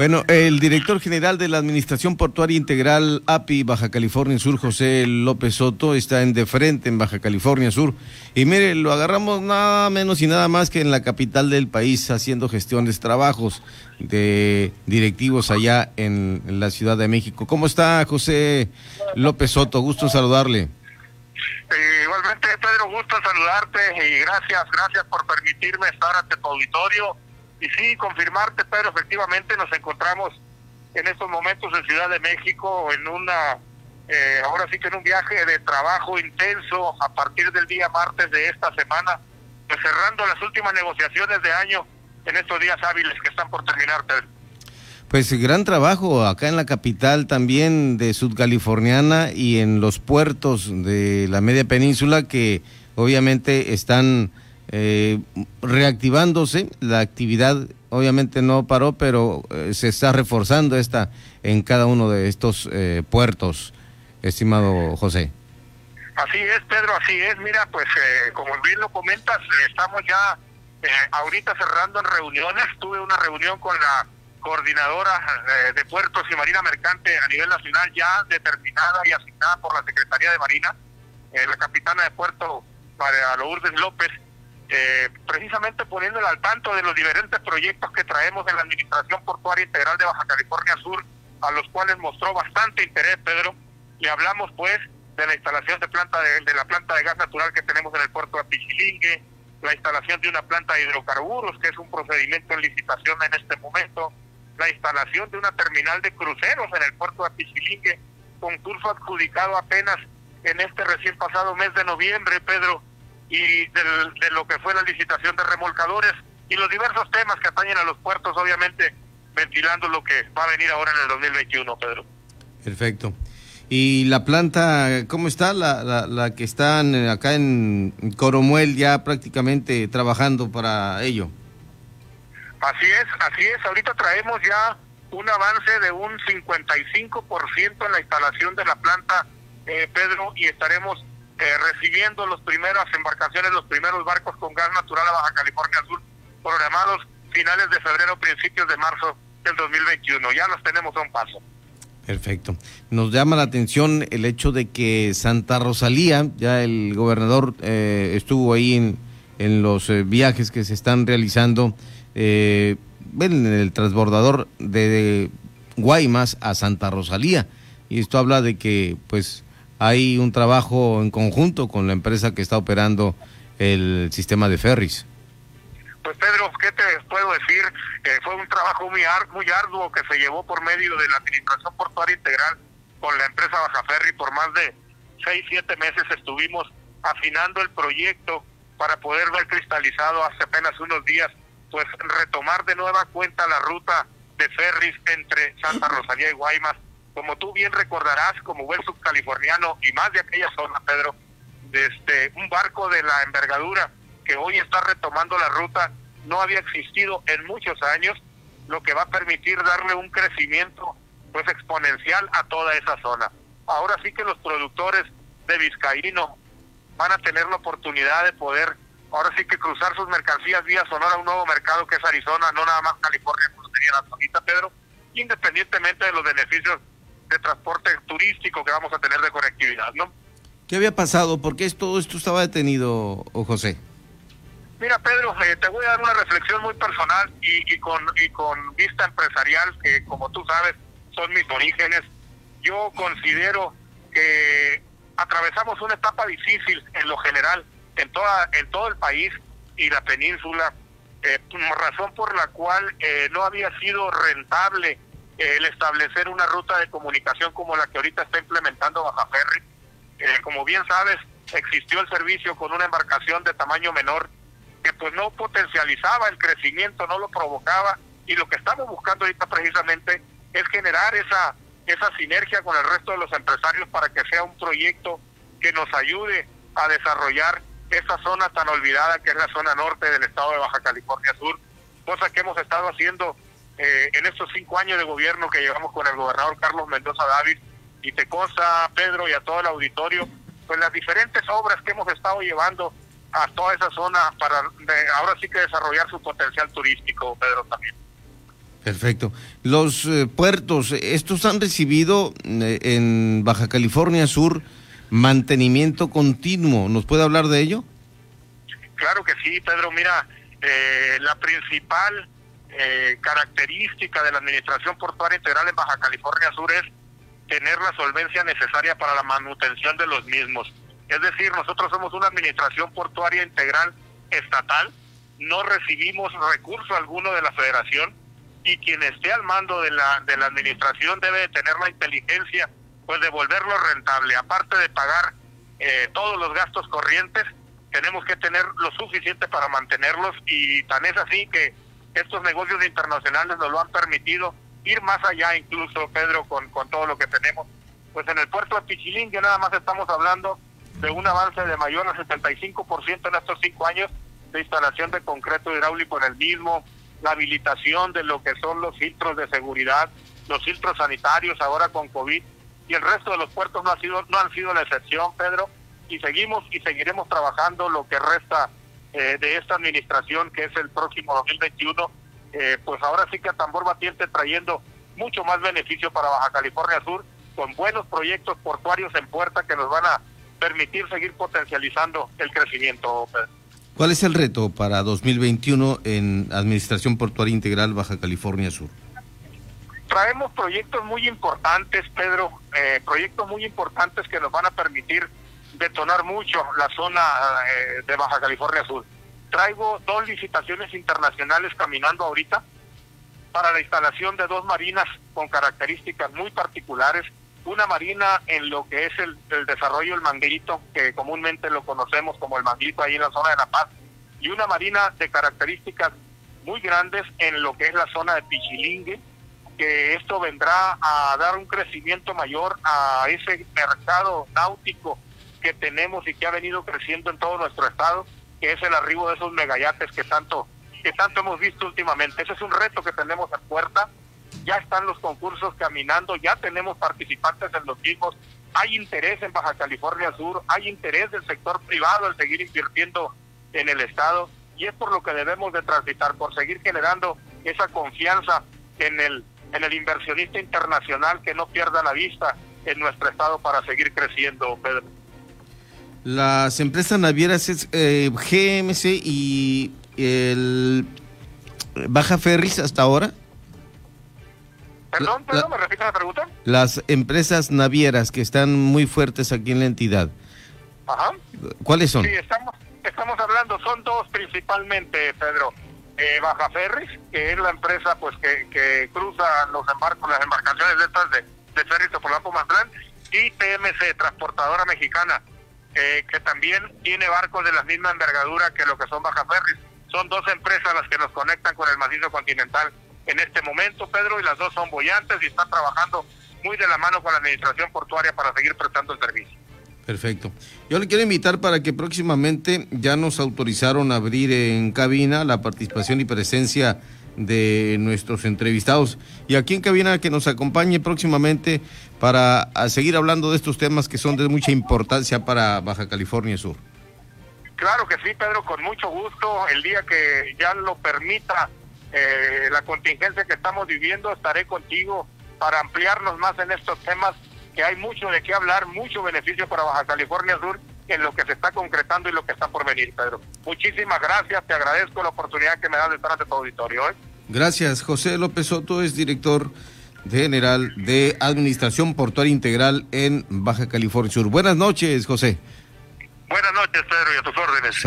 Bueno, el director general de la Administración Portuaria Integral API Baja California Sur, José López Soto, está en de frente en Baja California Sur. Y mire, lo agarramos nada menos y nada más que en la capital del país haciendo gestiones, trabajos de directivos allá en, la Ciudad de México. ¿Cómo está José López Soto? Gusto saludarle. Eh, igualmente, Pedro, gusto saludarte y gracias, gracias por permitirme estar ante tu auditorio y sí, confirmarte, Pedro, efectivamente nos encontramos en estos momentos en Ciudad de México en una, eh, ahora sí que en un viaje de trabajo intenso a partir del día martes de esta semana, pues cerrando las últimas negociaciones de año en estos días hábiles que están por terminar. Pues gran trabajo acá en la capital también de Sudcaliforniana y en los puertos de la media península que obviamente están eh, reactivándose. La actividad obviamente no paró, pero eh, se está reforzando esta en cada uno de estos eh, puertos, estimado José. Así es, Pedro, así es. Mira, pues como bien lo comentas, estamos ya ahorita cerrando en reuniones. Tuve una reunión con la coordinadora de puertos y marina mercante a nivel nacional ya determinada y asignada por la Secretaría de Marina, la capitana de puerto, Lourdes López, eh, precisamente poniéndole al tanto de los diferentes proyectos que traemos de la Administración Portuaria Integral de Baja California Sur, a los cuales mostró bastante interés, Pedro. Y hablamos, pues, de la instalación de planta de, la planta de gas natural que tenemos en el puerto de Pichilingue, la instalación de una planta de hidrocarburos, que es un procedimiento en licitación en este momento, la instalación de una terminal de cruceros en el puerto de Pichilingue, concurso adjudicado apenas en este recién pasado mes de noviembre, Pedro, y de lo que fue la licitación de remolcadores y los diversos temas que atañen a los puertos, obviamente ventilando lo que va a venir ahora en el 2021, Pedro. Perfecto. ¿Y la planta, cómo está? La, la, la que están acá en Coromuel ya prácticamente trabajando para ello. Así es, así es. Ahorita traemos ya un avance de un 55% en la instalación de la planta, eh, Pedro, y estaremos eh, recibiendo las primeras embarcaciones, los primeros barcos con gas natural a Baja California Sur, programados finales de febrero, principios de marzo del 2021. Ya los tenemos a un paso. Perfecto. Nos llama la atención el hecho de que Santa Rosalía, ya el gobernador eh, estuvo ahí en, los eh, viajes que se están realizando en el transbordador de Guaymas a Santa Rosalía. Y esto habla de que, pues, hay un trabajo en conjunto con la empresa que está operando el sistema de ferries. Pues Pedro, ¿qué te puedo decir? Eh, fue un trabajo muy, muy arduo que se llevó por medio de la Administración Portuaria Integral con la empresa Baja Ferry por más de seis, siete meses estuvimos afinando el proyecto para poder ver cristalizado hace apenas unos días, pues retomar de nueva cuenta la ruta de ferries entre Santa Rosalía y Guaymas como tú bien recordarás, como buen subcaliforniano y más de aquella zona, Pedro, este, un barco de la envergadura que hoy está retomando la ruta no había existido en muchos años, lo que va a permitir darle un crecimiento pues exponencial a toda esa zona. Ahora sí que los productores de Vizcaíno van a tener la oportunidad de poder, ahora sí que cruzar sus mercancías vía Sonora a un nuevo mercado que es Arizona, no nada más California, como sería la zonita, Pedro, independientemente de los beneficios de transporte turístico que vamos a tener de conectividad, ¿no? ¿Qué había pasado? ¿Por qué todo esto estaba detenido, José? Mira, Pedro, eh, te voy a dar una reflexión muy personal y, con, y con vista empresarial, que como tú sabes, son mis orígenes. Yo considero que atravesamos una etapa difícil en lo general en toda en todo el país y la península, eh, razón por la cual eh, no había sido rentable el establecer una ruta de comunicación como la que ahorita está implementando Baja Ferry. Eh, como bien sabes, existió el servicio con una embarcación de tamaño menor que pues no potencializaba el crecimiento, no lo provocaba y lo que estamos buscando ahorita precisamente es generar esa esa sinergia con el resto de los empresarios para que sea un proyecto que nos ayude a desarrollar esa zona tan olvidada que es la zona norte del estado de Baja California Sur, cosa que hemos estado haciendo eh, en estos cinco años de gobierno que llevamos con el gobernador Carlos Mendoza David, y te consta, Pedro, y a todo el auditorio, pues las diferentes obras que hemos estado llevando a toda esa zona para ahora sí que desarrollar su potencial turístico, Pedro, también. Perfecto. Los eh, puertos, estos han recibido eh, en Baja California Sur mantenimiento continuo. ¿Nos puede hablar de ello? Claro que sí, Pedro. Mira, eh, la principal característica de la Administración Portuaria Integral en Baja California Sur es tener la solvencia necesaria para la manutención de los mismos. Es decir, nosotros somos una Administración Portuaria Integral estatal, no recibimos recurso alguno de la Federación y quien esté al mando de la, de la administración debe tener la inteligencia pues de volverlo rentable. Aparte de pagar eh, todos los gastos corrientes, tenemos que tener lo suficiente para mantenerlos y tan es así que estos negocios internacionales nos lo han permitido ir más allá incluso, Pedro, con, con todo lo que tenemos. Pues en el puerto de Pichilín ya nada más estamos hablando de un avance de mayor al 75% en estos cinco años de instalación de concreto hidráulico en el mismo, la habilitación de lo que son los filtros de seguridad, los filtros sanitarios ahora con COVID y el resto de los puertos no ha sido no han sido la excepción, Pedro, y seguimos y seguiremos trabajando lo que resta eh, de esta administración que es el próximo 2021, eh, pues ahora sí que a tambor batiente trayendo mucho más beneficio para Baja California Sur con buenos proyectos portuarios en puerta que nos van a permitir seguir potencializando el crecimiento. ¿Cuál es el reto para 2021 en Administración Portuaria Integral Baja California Sur? Traemos proyectos muy importantes, Pedro, eh, proyectos muy importantes que nos van a permitir detonar mucho la zona eh, de Baja California Sur. Traigo dos licitaciones internacionales caminando ahorita para la instalación de dos marinas con características muy particulares. Una marina en lo que es el, el desarrollo del manguito, que comúnmente lo conocemos como el manguito ahí en la zona de La Paz, y una marina de características muy grandes en lo que es la zona de Pichilingue, que esto vendrá a dar un crecimiento mayor a ese mercado náutico que tenemos y que ha venido creciendo en todo nuestro estado, que es el arribo de esos megayates que tanto que tanto hemos visto últimamente. Ese es un reto que tenemos en puerta. Ya están los concursos caminando, ya tenemos participantes en los mismos. Hay interés en Baja California Sur, hay interés del sector privado en seguir invirtiendo en el Estado y es por lo que debemos de transitar, por seguir generando esa confianza en el, en el inversionista internacional que no pierda la vista en nuestro Estado para seguir creciendo, Pedro. Las empresas navieras es eh, GMC y el Baja Ferris hasta ahora. Perdón, perdón, ¿me repite la pregunta? Las empresas navieras que están muy fuertes aquí en la entidad. Ajá. ¿Cuáles son? Sí, estamos, estamos hablando, son dos principalmente, Pedro. Eh, Baja Ferris, que es la empresa pues que, que cruza los embarcos, las embarcaciones de estas de, de Ferris Topolapo Matlán, y TMC, Transportadora Mexicana, eh, que también tiene barcos de la misma envergadura que lo que son Baja Ferris. Son dos empresas las que nos conectan con el macizo continental en este momento, Pedro, y las dos son bollantes y están trabajando muy de la mano con la administración portuaria para seguir prestando el servicio. Perfecto. Yo le quiero invitar para que próximamente ya nos autorizaron abrir en cabina la participación y presencia de nuestros entrevistados. Y aquí en cabina que nos acompañe próximamente para seguir hablando de estos temas que son de mucha importancia para Baja California Sur. Claro que sí, Pedro, con mucho gusto. El día que ya lo permita eh, la contingencia que estamos viviendo, estaré contigo para ampliarnos más en estos temas que hay mucho de qué hablar, mucho beneficio para Baja California Sur en lo que se está concretando y lo que está por venir, Pedro. Muchísimas gracias, te agradezco la oportunidad que me das de estar ante tu auditorio. ¿eh? Gracias, José López Soto es director general de Administración Portuaria Integral en Baja California Sur. Buenas noches, José. Buenas noches, Pedro, y a tus órdenes.